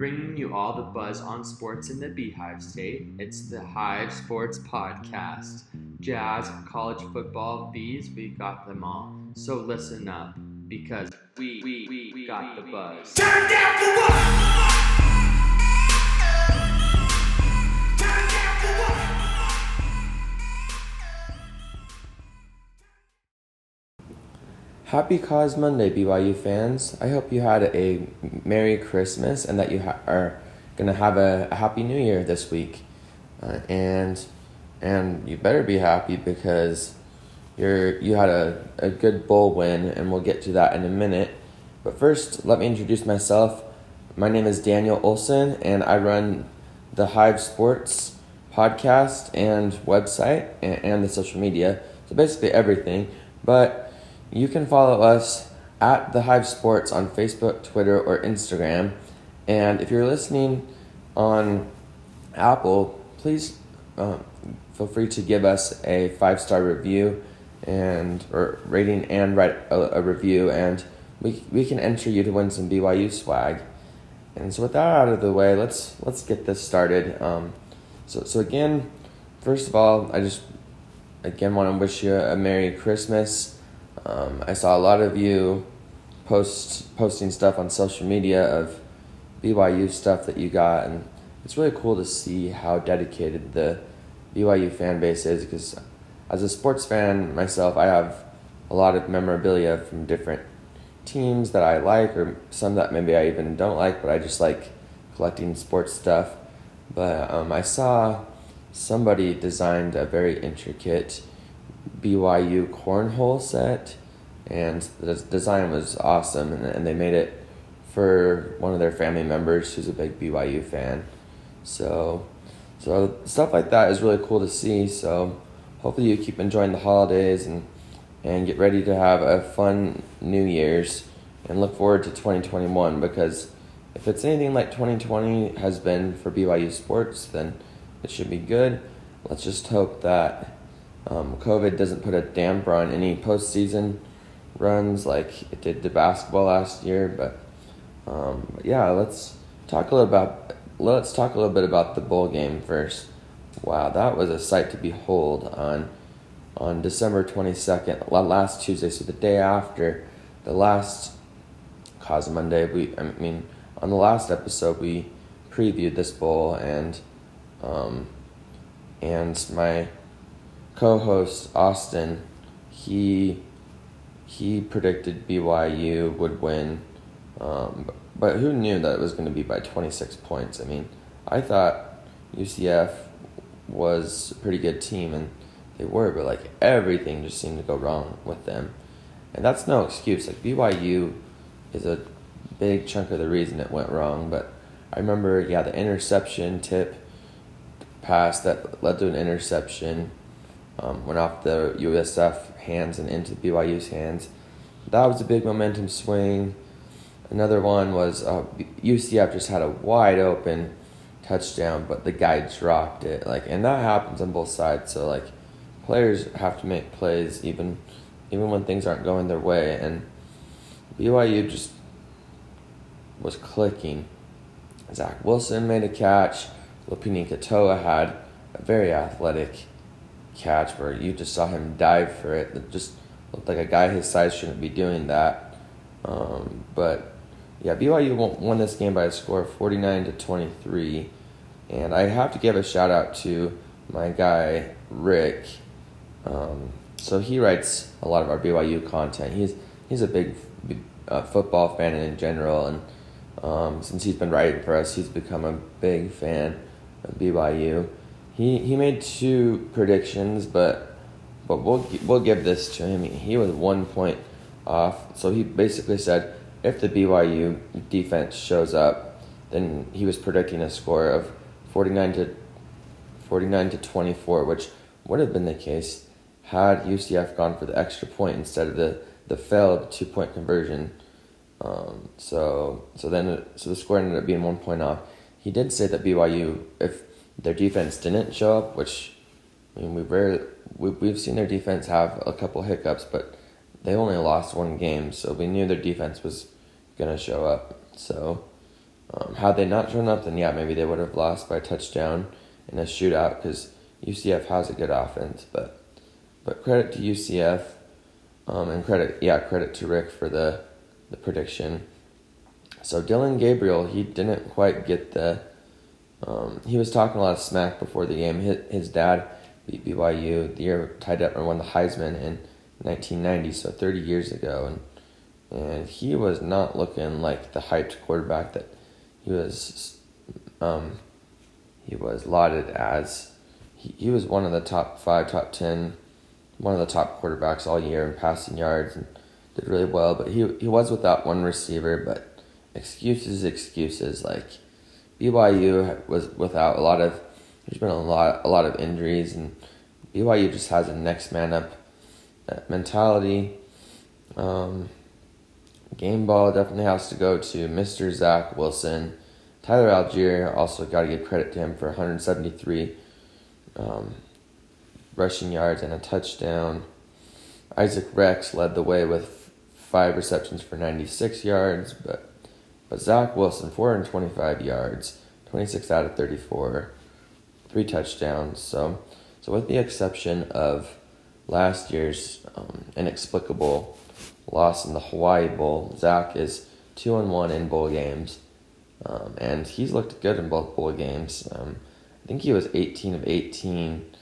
bringing you all the buzz on sports in the Beehive State. It's the Hive Sports Podcast. Jazz, college football, bees, we got them all. So listen up, because we, we, we, we got the buzz. Turn down for what? Turn down for what? Happy COSMOnday, BYU fans. I hope you had a Merry Christmas and that you ha- are going to have a, a Happy New Year this week. Uh, and and you better be happy because you're you had a, a good bowl win, and we'll get to that in a minute. But first, let me introduce myself. My name is Daniel Olson, and I run the Hive Sports podcast and website and, and the social media. So basically everything. But you can follow us at the Hive Sports on Facebook, Twitter, or Instagram. And if you're listening on Apple, please um, feel free to give us a five star review and or rating and write a, a review, and we we can enter you to win some BYU swag. And so with that out of the way, let's let's get this started. Um, so so again, first of all, I just again want to wish you a Merry Christmas. Um, I saw a lot of you post posting stuff on social media of BYU stuff that you got, and it's really cool to see how dedicated the BYU fan base is. Because as a sports fan myself, I have a lot of memorabilia from different teams that I like, or some that maybe I even don't like, but I just like collecting sports stuff. But um, I saw somebody designed a very intricate BYU cornhole set, and the design was awesome. And, and they made it for one of their family members who's a big BYU fan. So, so stuff like that is really cool to see. So, hopefully you keep enjoying the holidays and and get ready to have a fun New Year's and look forward to 2021 because if it's anything like 2020 has been for BYU sports, then it should be good. Let's just hope that um, COVID doesn't put a damper on any postseason runs like it did to basketball last year. But, um, yeah, let's talk a little about let's talk a little bit about the bowl game first. Wow, that was a sight to behold on on December twenty second, last Tuesday, so the day after the last COSMOnday. We, I mean, on the last episode we previewed this bowl and um, and my co-host Austin, he he predicted BYU would win, um, but who knew that it was going to be by 26 points? I mean, I thought UCF was a pretty good team, and they were, but like everything just seemed to go wrong with them, and that's no excuse. Like BYU is a big chunk of the reason it went wrong, but I remember, yeah, the interception tip pass that led to an interception um, went off the USF hands and into BYU's hands. That was a big momentum swing. Another one was uh, UCF just had a wide open touchdown, but the guy dropped it. Like, and that happens on both sides. So like, players have to make plays even even when things aren't going their way. And BYU just was clicking. Zach Wilson made a catch. Lopini Katoa had a very athletic catch where you just saw him dive for it. Just looked like a guy his size shouldn't be doing that. Um, but yeah, BYU won this game by a score of 49 to 23. And I have to give a shout out to my guy, Rick. Um, so he writes a lot of our BYU content. He's he's a big uh, football fan in general, and um, since he's been writing for us, he's become a big fan of BYU. He he made two predictions, but but we'll we'll give this to him. He was one point off. So he basically said if the BYU defense shows up, then he was predicting a score of 49 to 49 to 24, which would have been the case had UCF gone for the extra point instead of the the failed two point conversion. Um, so so then so the score ended up being one point off. He did say that BYU if their defense didn't show up, which I mean we rarely we we've seen their defense have a couple hiccups, but they only lost one game, so we knew their defense was gonna show up. So Um, had they not shown up, then yeah, maybe they would have lost by a touchdown in a shootout because UCF has a good offense. But but credit to UCF, um, and credit yeah credit to Rick for the the prediction. So Dillon Gabriel, he didn't quite get the. Um, he was talking a lot of smack before the game. His, his dad beat BYU the year Ty Detmer won the Heisman in 1990, so 30 years ago, and and he was not looking like the hyped quarterback that he was. Um, he was lauded as. He, he was one of the top five, top ten, one of the top quarterbacks all year in passing yards and did really well. But he he was without one receiver, but excuses, excuses. Like BYU was without a lot of. There's been a lot, a lot of injuries, and BYU just has a next man up uh, mentality. Um, game ball definitely has to go to Mr. Zach Wilson. Tyler Allgeier also got to give credit to him for 173 um, rushing yards and a touchdown. Isaac Rex led the way with five receptions for 96 yards, but but Zach Wilson, 425 yards, 26 out of 34, three touchdowns. So, so with the exception of last year's um, inexplicable loss in the Hawaii Bowl, Zach is two and one in bowl games, um, and he's looked good in both bowl games. Um, I think he was 18 of 18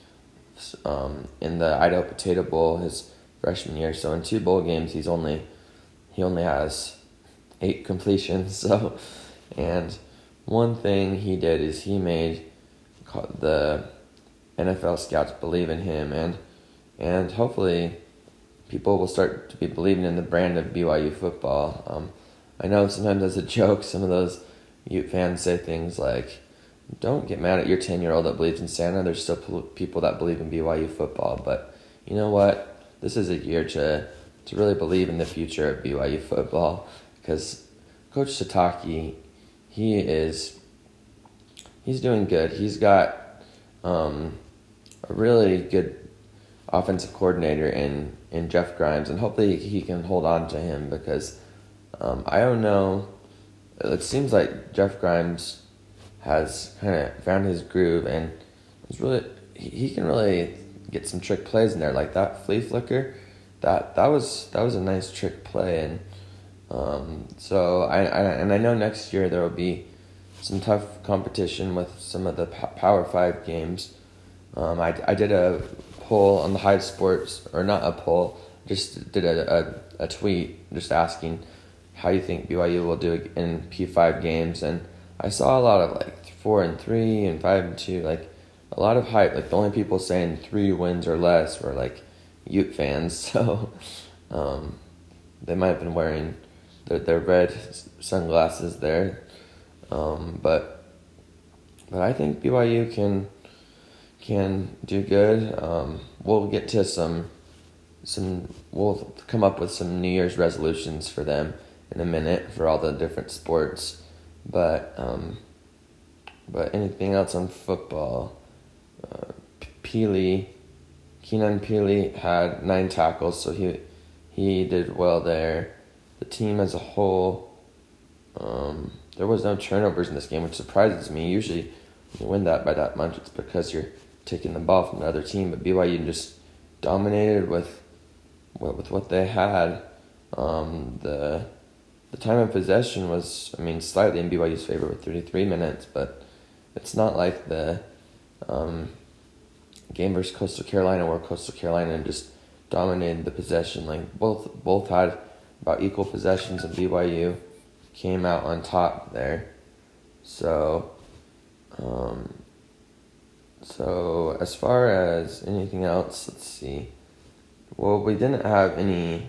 um, in the Idaho Potato Bowl his freshman year. So in two bowl games, he's only he only has eight completions. So, and one thing he did is he made the NFL scouts believe in him, and and hopefully people will start to be believing in the brand of BYU football. Um, I know sometimes as a joke, some of those Ute fans say things like, "Don't get mad at your ten year old that believes in Santa." There's still people that believe in BYU football, but you know what? This is a year to to really believe in the future of BYU football because Coach Sitake, he is he's doing good. He's got um, a really good offensive coordinator in in Jeff Grimes, and hopefully he can hold on to him because um, I don't know. It seems like Jeff Grimes has kind of found his groove, and it's really he can really get some trick plays in there, like that flea flicker. That that was that was a nice trick play, and um, so I, I and I know next year there will be some tough competition with some of the Power Five games. Um, I, I did a poll on the Hive Sports, or not a poll, just did a, a, a tweet just asking how you think BYU will do in P5 games, and I saw a lot of like four and three and five and two, like a lot of hype. Like the only people saying three wins or less were like Ute fans, so um, they might have been wearing their, their red sunglasses there. Um, but but I think BYU can can do good. Um, we'll get to some some we'll come up with some New Year's resolutions for them in a minute for all the different sports. But um, but anything else on football? Uh, Pili, Keenan Pili had nine tackles, so he he did well there the team as a whole, um, there was no turnovers in this game, which surprises me. Usually, when you win that by that much, it's because you're taking the ball from the other team. But BYU just dominated with with what they had. Um, the the time of possession was, I mean, slightly in BYU's favor with 33 minutes, but it's not like the um, game versus Coastal Carolina where Coastal Carolina just dominated the possession. Like both both had about equal possessions, and BYU came out on top there. So, um, so as far as anything else, let's see. Well, we didn't have any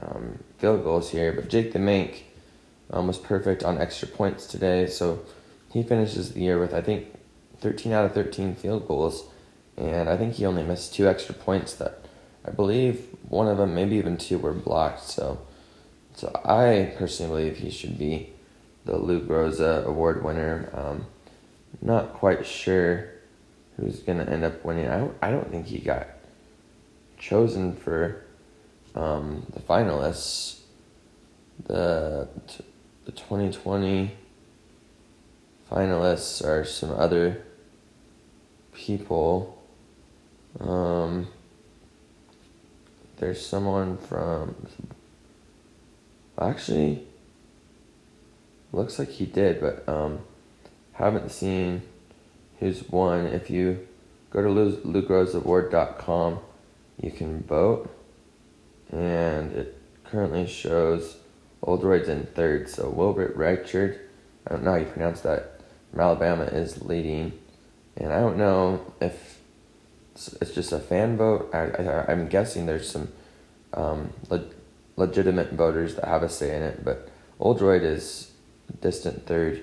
um, field goals here, but Jake the Mink um, was perfect on extra points today, so he finishes the year with I think 13 out of 13 field goals, and I think he only missed two extra points that I believe one of them, maybe even two, were blocked. So, so I personally believe he should be the Lou Groza Award winner. Um, not quite sure who's gonna end up winning. I don't. I don't think he got chosen for um, the finalists. The the twenty twenty finalists are some other people. Um, there's someone from. Actually, looks like he did, but um, haven't seen who's won. If you go to lougrozaaward.com, you can vote, and it currently shows Oldroyd's in third. So Wilbert Reichard, I don't know how you pronounce that, from Alabama is leading, and I don't know if it's, just a fan vote. I, I I'm guessing there's some um, le- legitimate voters that have a say in it, but Oldroyd is distant third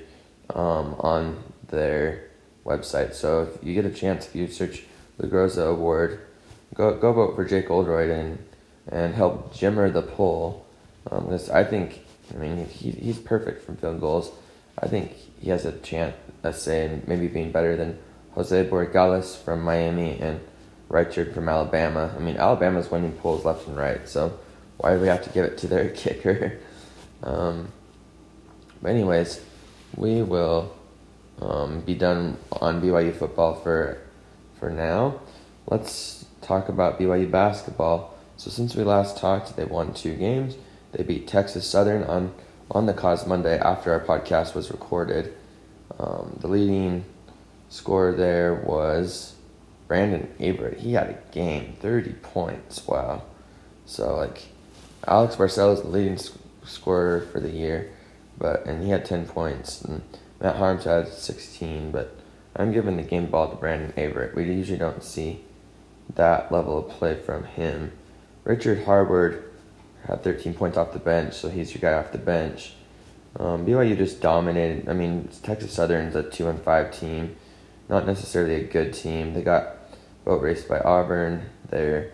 um, on their website. So if you get a chance, if you search the Groza Award, go go vote for Jake Oldroyd and and help Jimmer the poll. Um, because I think, I mean, he, he's perfect from field goals. I think he has a chance, a say in maybe being better than Jose Borregales from Miami and Reichard from Alabama. I mean, Alabama's winning polls left and right, so why do we have to give it to their kicker? Um, but anyways, we will um, be done on BYU football for for now. Let's talk about BYU basketball. So since we last talked, they won two games. They beat Texas Southern on on the COSMOnday after our podcast was recorded. Um, the leading scorer there was Brandon Averette. He had a game, thirty points. Wow. So like, Alex Barcelo is the leading sc- scorer for the year, but and he had ten points. And Matt Haarms had sixteen, but I'm giving the game ball to Brandon Averette. We usually don't see that level of play from him. Richard Harward had 13 points off the bench, so he's your guy off the bench. Um, BYU just dominated. I mean, Texas Southern's a two and five team, not necessarily a good team. They got boat raced by Auburn. Their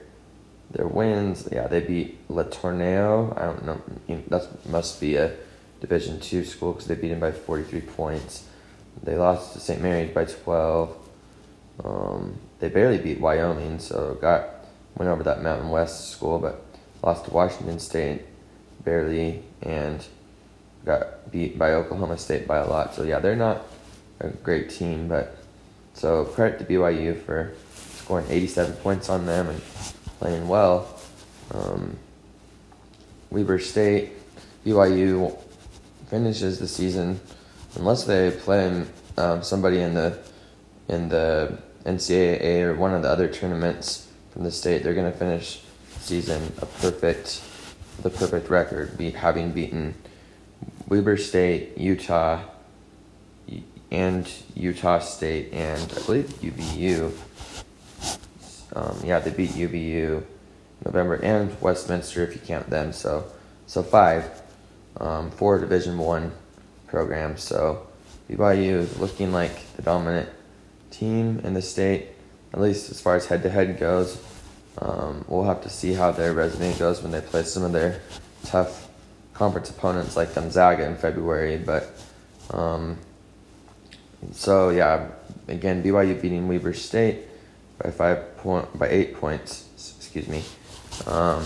their wins, yeah, they beat LeTourneau. I don't know. That must be a Division two school because they beat him by 43 points. They lost to St. Mary's by 12. Um, they barely beat Wyoming, so got went over that Mountain West school, but lost to Washington State barely and got beat by Oklahoma State by a lot. So yeah, they're not a great team, but so credit to BYU for scoring 87 points on them and playing well. Um, Weber State, BYU finishes the season unless they play um, somebody in the in the NCAA or one of the other tournaments from the state. They're going to finish season a perfect the perfect record, be having beaten Weber State, Utah, and Utah State, and I believe UVU. Um, yeah, they beat UVU, November, and Westminster if you count them. So, so five, um, four Division One programs. So, BYU is looking like the dominant team in the state, at least as far as head to head goes. Um, we'll have to see how their resume goes when they play some of their tough conference opponents like Gonzaga in February. But um, so yeah, again, BYU beating Weber State by five point by eight points. Excuse me. Um,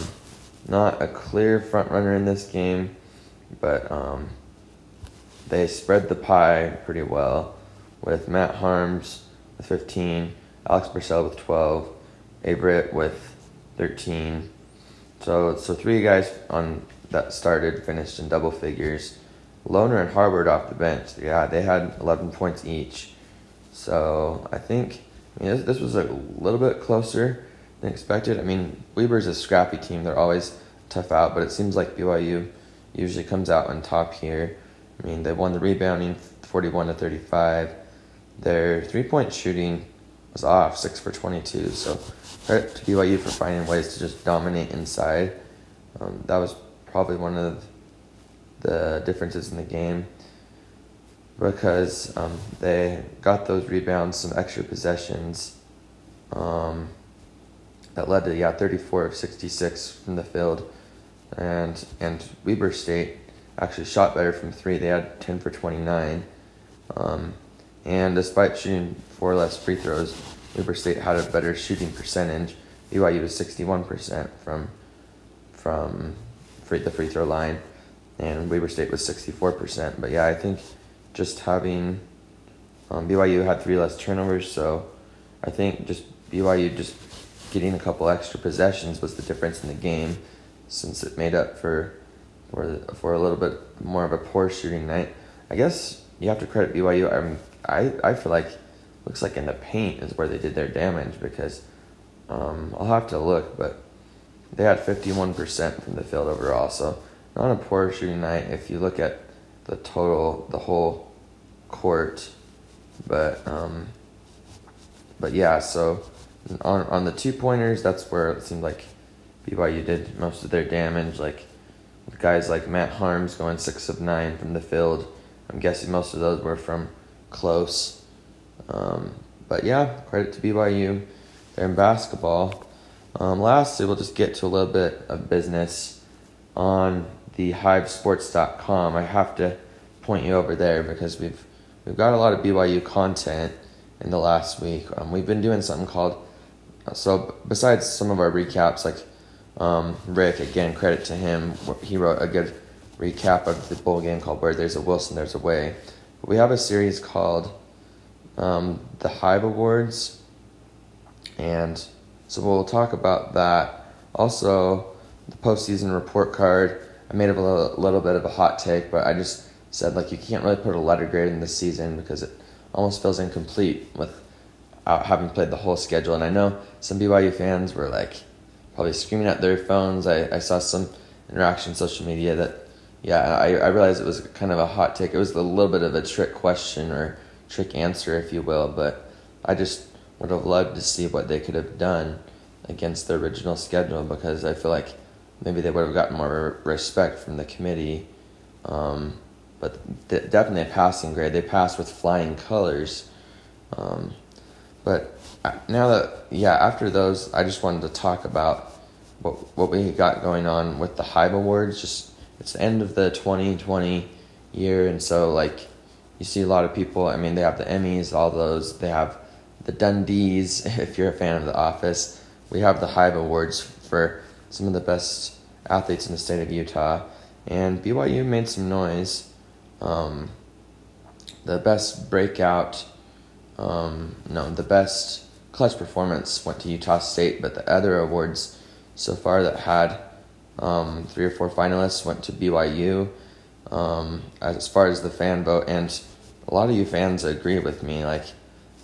not a clear front runner in this game, but um, they spread the pie pretty well with Matt Haarms with 15, Alex Barcelo with 12, Averette with 13. So so three guys on that started finished in double figures. Lohner and Harward off the bench. Yeah, they had 11 points each. So I think I mean, this, this was a little bit closer than expected. I mean, Weber's a scrappy team. They're always tough out, but it seems like BYU usually comes out on top here. I mean, they won the rebounding 41 to 35. Their three point shooting was off, 6 for 22. So credit to BYU for finding ways to just dominate inside. Um, that was probably one of the differences in the game because um, they got those rebounds, some extra possessions um, that led to yeah 34 of 66 from the field, and and Weber State actually shot better from three. They had 10 for 29, um, and despite shooting four less free throws, Weber State had a better shooting percentage. BYU was 61% from from free, the free throw line, and Weber State was 64%. But yeah, I think just having Um, BYU had three less turnovers, so I think just BYU just getting a couple extra possessions was the difference in the game, since it made up for for for a little bit more of a poor shooting night. I guess you have to credit BYU. I mean, I I feel like looks like in the paint is where they did their damage because um, I'll have to look, but they had fifty one percent from the field overall, so not a poor shooting night if you look at the total, the whole court. But um, but yeah, so on on the two pointers, that's where it seemed like BYU did most of their damage. Like with guys like Matt Haarms going six of nine from the field. I'm guessing most of those were from close. Um, but yeah, credit to BYU. They're in basketball. Um, lastly, we'll just get to a little bit of business on the hivesports.com. I have to point you over there because we've we've got a lot of BYU content in the last week. Um, we've been doing something called so besides some of our recaps, like um, Rick again, credit to him. He wrote a good recap of the bowl game called "Where There's a Wilson, There's a Way." But we have a series called um, the Hive Awards, and so we'll talk about that. Also, the postseason report card. I made a little, little bit of a hot take, but I just said like you can't really put a letter grade in this season because it almost feels incomplete without uh, having played the whole schedule. And I know some BYU fans were like probably screaming at their phones. I, I saw some interaction on social media that yeah, I, I realized it was kind of a hot take. It was a little bit of a trick question or trick answer, if you will, but I just would have loved to see what they could have done against the original schedule because I feel like maybe they would have gotten more respect from the committee. Um, but th- definitely a passing grade. They passed with flying colors. Um, but now that yeah, after those, I just wanted to talk about what what we got going on with the Hive Awards. Just it's the end of the 2020 year, and so like you see a lot of people. I mean, they have the Emmys, all those. They have the Dundies. If you're a fan of The Office, we have the Hive Awards for some of the best athletes in the state of Utah, and BYU made some noise. Um, the best breakout, um, no, the best clutch performance went to Utah State, but the other awards so far that had um, three or four finalists went to BYU. Um, as far as the fan vote, and a lot of you fans agree with me. Like,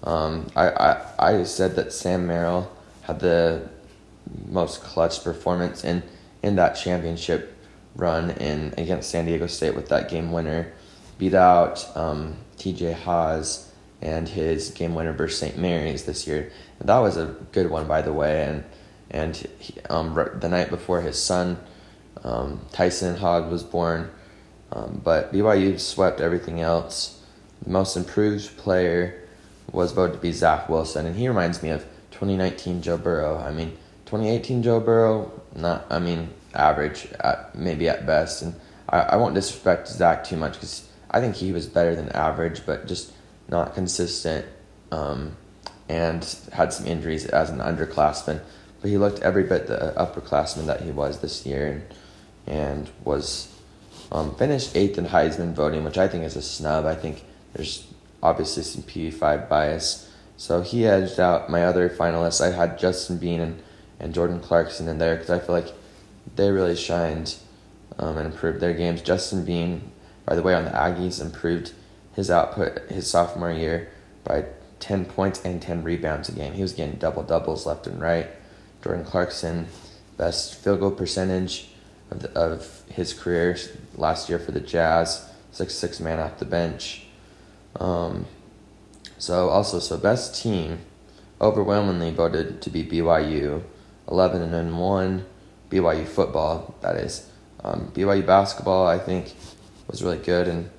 um, I, I I said that Sam Merrill had the most clutch performance in in that championship run in against San Diego State with that game winner, beat out um, T.J. Haws and his game winner versus St. Mary's this year. And that was a good one, by the way. And and he, um, the night before his son um, Tyson Hogg was born, um, but BYU swept everything else. The most improved player was voted to be Zach Wilson, and he reminds me of 2019 Joe Burrow. I mean, 2018 Joe Burrow, not I mean average at maybe at best, and I, I won't disrespect Zach too much because I think he was better than average, but just not consistent, um, and had some injuries as an underclassman. But he looked every bit the upperclassman that he was this year, and and was um, finished eighth in Heisman voting, which I think is a snub. I think there's obviously some PV5 bias. So he edged out my other finalists. I had Justin Bean and, and Jordan Clarkson in there because I feel like they really shined um, and improved their games. Justin Bean, by the way, on the Aggies, improved his output his sophomore year by 10 points and 10 rebounds a game. He was getting double doubles left and right. Jordan Clarkson, best field goal percentage of, the, of his career last year for the Jazz, six six man off the bench. Um, so also so best team, overwhelmingly voted to be BYU, eleven and one, BYU football that is. Um, BYU basketball I think was really good and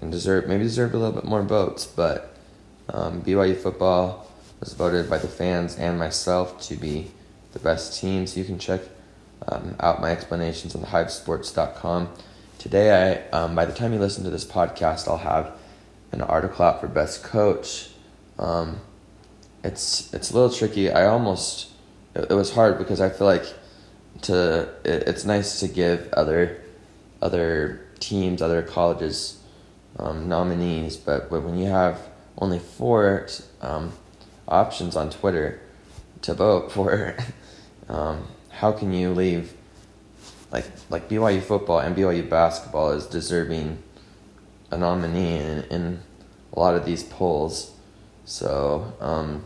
and deserved maybe deserved a little bit more votes, but um, BYU football was voted by the fans and myself to be the best team. So you can check um, out my explanations on the hivesports.com. Today, I um, by the time you listen to this podcast, I'll have an article out for best coach. Um, it's it's a little tricky. I almost it, it, was hard because I feel like to it, it's nice to give other other teams, other colleges um, nominees, but when you have only four um, options on Twitter to vote for. um, how can you leave? Like like BYU football and BYU basketball is deserving a nominee in, in a lot of these polls. So um,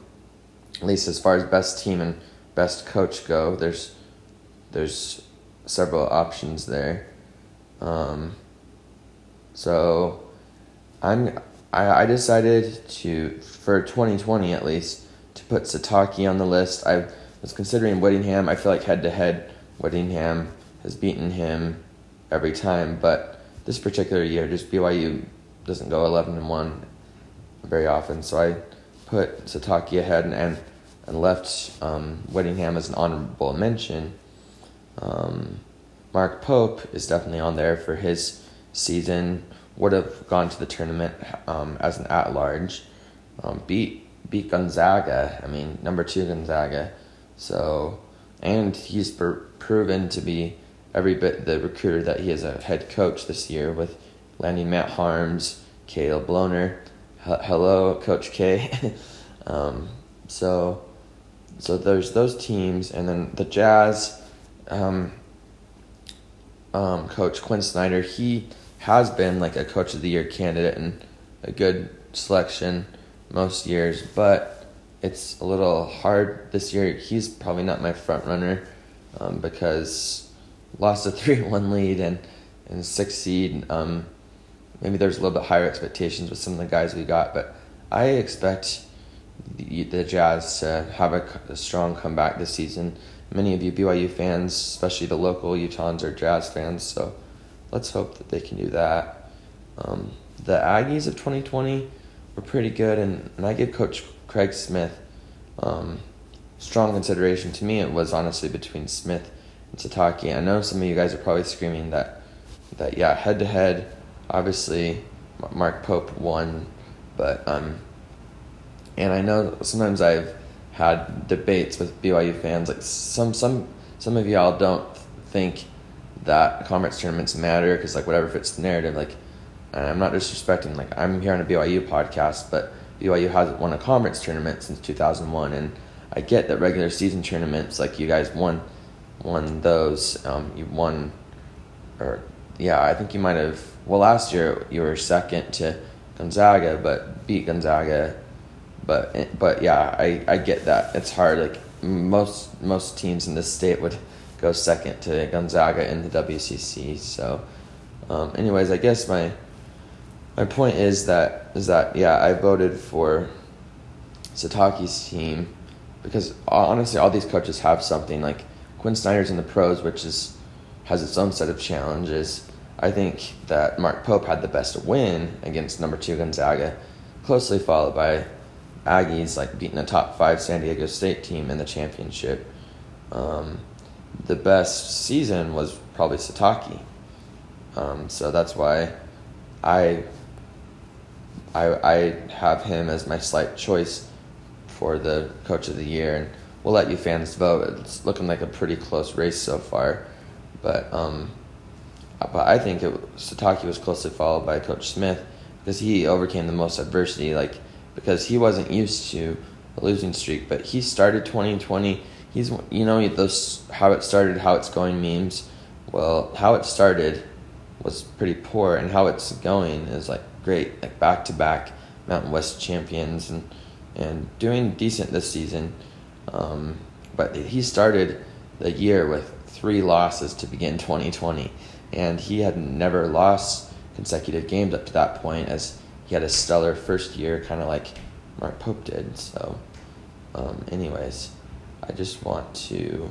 at least as far as best team and best coach go, there's there's several options there. Um, so I'm I, I decided to for 2020 at least to put Sitake on the list. I was considering Whittingham. I feel like head to head, Whittingham has beaten him every time, but this particular year, just BYU doesn't go 11 and one very often. So I put Sitake ahead and and, and left um, Whittingham as an honorable mention. Um, Mark Pope is definitely on there for his season. Would have gone to the tournament um, as an at large. Um, beat beat Gonzaga. I mean, number two Gonzaga. So, and he's per- proven to be every bit the recruiter that he is a head coach this year with landing Matt Haarms, Caleb Lohner. H- hello, Coach K. um, so, so there's those teams, and then the Jazz. Um, um, coach Quin Snyder, he has been like a coach of the year candidate and a good selection most years, but it's a little hard this year. He's probably not my front runner um, because lost a three one lead and and six seed. Um, maybe there's a little bit higher expectations with some of the guys we got, but I expect the, Jazz to have a, a strong comeback this season many of you BYU fans, especially the local Utahns, are Jazz fans. So let's hope that they can do that. Um, the Aggies of 2020 were pretty good, and, and I give Coach Craig Smith um, strong consideration. To me, it was honestly between Smith and Sitake. I know some of you guys are probably screaming that that yeah, head to head, obviously Mark Pope won, but um, and I know sometimes I've had debates with BYU fans. Like some some some of y'all don't think that conference tournaments matter because like whatever fits the narrative. Like I'm not disrespecting. Like I'm here on a BYU podcast, but BYU hasn't won a conference tournament since 2001, and I get that regular season tournaments like you guys won won those. Um, you won, or yeah, I think you might have. Well, last year you were second to Gonzaga, but beat Gonzaga but but yeah, I, I get that. It's hard. Like most most teams in this state would go second to Gonzaga in the WCC. So, um, anyways, I guess my my point is that is that yeah, I voted for Sitake's team because honestly, all these coaches have something. Like Quin Snyder's in the pros, which is has its own set of challenges. I think that Mark Pope had the best win against number two Gonzaga, closely followed by Aggies like beating a top five San Diego State team in the championship. Um, the best season was probably Sitake. Um, so that's why I, I I have him as my slight choice for the coach of the year, and we'll let you fans vote. It's looking like a pretty close race so far, but um, but I think it Sitake was closely followed by Coach Smith because he overcame the most adversity. Like because he wasn't used to a losing streak. But he started 2020. He's you know those how it started, how it's going memes. Well, how it started was pretty poor, and how it's going is like great, like back to back Mountain West champions and and doing decent this season. Um, but he started the year with three losses to begin 2020, and he had never lost consecutive games up to that point as he had a stellar first year, kind of like Mark Pope did. So, um, anyways, I just want to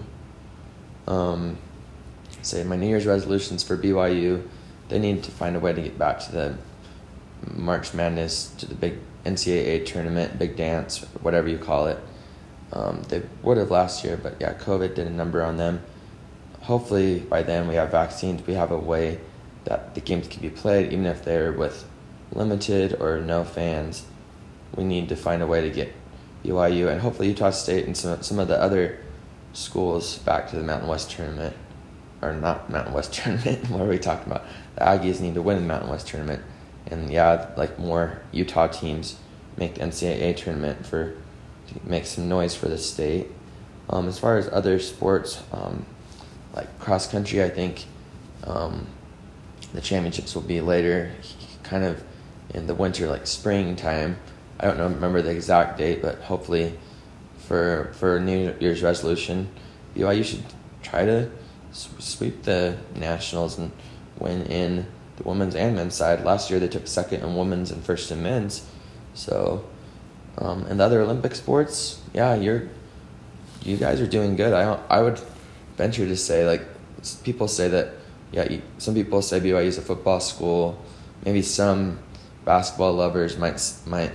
um, say my New Year's resolutions for BYU. They need to find a way to get back to the March Madness, to the big NCAA tournament, big dance, whatever you call it. Um, they would have last year, but yeah, COVID did a number on them. Hopefully, by then we have vaccines. We have a way that the games can be played, even if they're with limited or no fans, we need to find a way to get BYU and hopefully Utah State and some some of the other schools back to the Mountain West tournament, or not Mountain West tournament. what are we talking about? The Aggies need to win the Mountain West tournament, and yeah, like more Utah teams make the NCAA tournament for to make some noise for the state. Um, as far as other sports, um, like cross country, I think um, the championships will be later, kind of in the winter, like springtime. I don't know, remember the exact date, but hopefully for for New Year's resolution, BYU should try to sweep the nationals and win in the women's and men's side. Last year they took second in women's and first in men's. So, um, and the other Olympic sports, yeah, you're you guys are doing good. I I would venture to say like people say that yeah, you, some people say BYU is a football school. Maybe some basketball lovers might might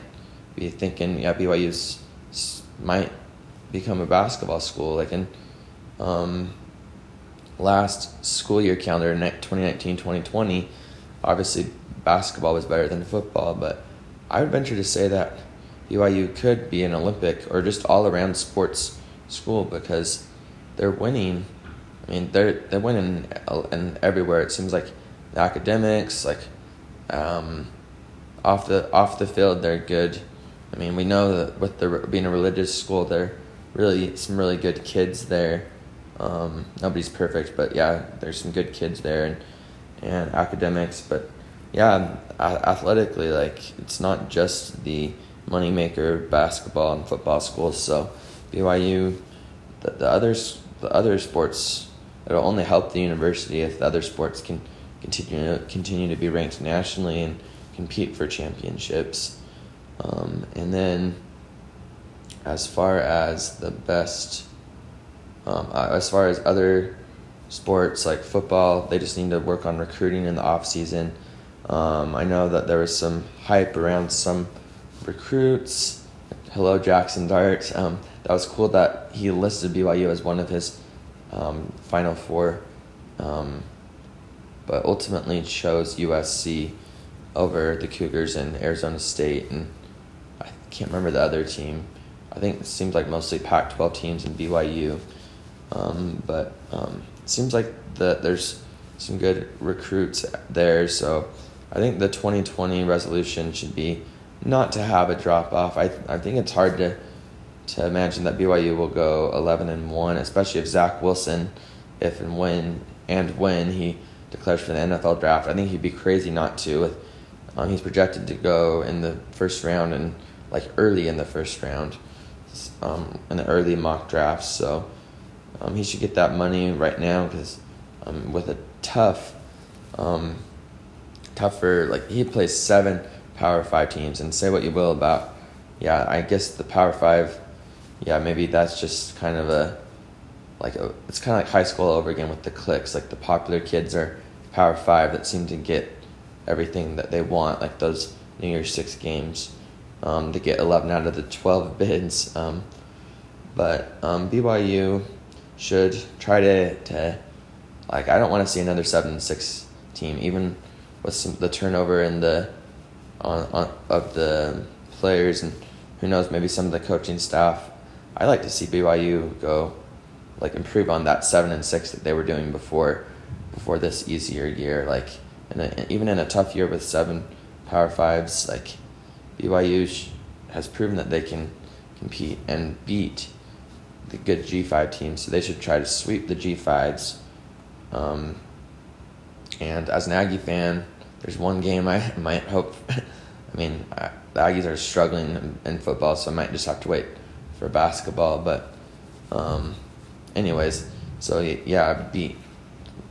be thinking yeah BYU's might become a basketball school like in um, last school year calendar 2019-2020 obviously basketball was better than football but I would venture to say that BYU could be an Olympic or just all around sports school because they're winning I mean, they're they're winning and everywhere. It seems like the academics, like um, off the off the field, they're good. I mean, we know that with the being a religious school, there really some really good kids there. Um, nobody's perfect, but yeah, there's some good kids there and and academics. But yeah, athletically, like it's not just the moneymaker basketball and football schools. So BYU, the, the others, the other sports it'll only help the university if the other sports can continue continue to be ranked nationally and compete for championships. Um, and then, as far as the best, um, uh, as far as other sports like football, they just need to work on recruiting in the off season. Um, I know that there was some hype around some recruits. Hello, Jackson Dart. Um, that was cool that he listed BYU as one of his um, Final Four, um, but ultimately chose USC over the Cougars and Arizona State, and I can't remember the other team. I think it seems like mostly Pac-12 teams and BYU, um, but um, it seems like that there's some good recruits there. So I think the 2020 resolution should be not to have a drop off. I I think it's hard to to imagine that BYU will go 11 and 1, especially if Zach Wilson, if and when and when he declares for the NFL draft. I think he'd be crazy not to. With um, he's projected to go in the first round and like early in the first round, um, in the early mock drafts. So um, he should get that money right now because um, with a tough, um, tougher like he plays seven Power Five teams, and say what you will about yeah, I guess the Power Five yeah, maybe that's just kind of a like a, it's kind of like high school over again with the cliques. Like the popular kids are Power Five that seem to get everything that they want, like those New Year's Six games. Um, to get 11 out of the 12 bids. Um, but um, BYU should try to, to like I don't want to see another seven six team, even with some the turnover in the on, on of the players and who knows maybe some of the coaching staff I like to see BYU go like improve on that seven and six that they were doing before before this easier year. Like in a, even in a tough year with seven Power Fives, like BYU has proven that they can compete and beat the good G five teams. So they should try to sweep the G fives. Um, and as an Aggie fan, there's one game I might hope. I mean, I, the Aggies are struggling in, in football, so I might just have to wait for basketball. But, um, anyways, so yeah, beat.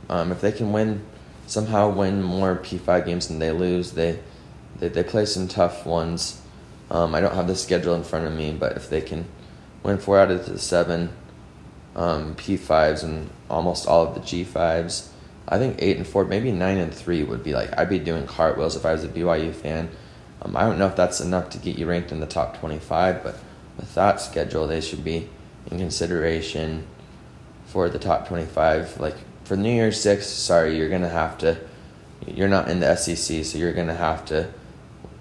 Um, if they can win, somehow win more P5 games than they lose, they they, they play some tough ones. Um, I don't have the schedule in front of me, but if they can win four out of the seven um, P5s and almost all of the G5s, I think eight and four, maybe nine and three would be like I'd be doing cartwheels if I was a BYU fan. Um, I don't know if that's enough to get you ranked in the top 25, but with that schedule, they should be in consideration for the top 25. Like for New Year's Six, sorry, you're gonna have to. You're not in the SEC, so you're gonna have to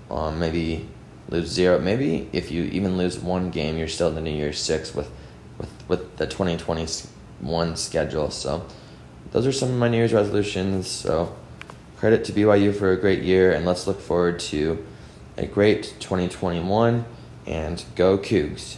um, maybe lose zero. Maybe if you even lose one game, you're still in the New Year's Six with with with the 2021 schedule. So those are some of my New Year's resolutions. So credit to BYU for a great year, and let's look forward to a great 2021 and go Cougs.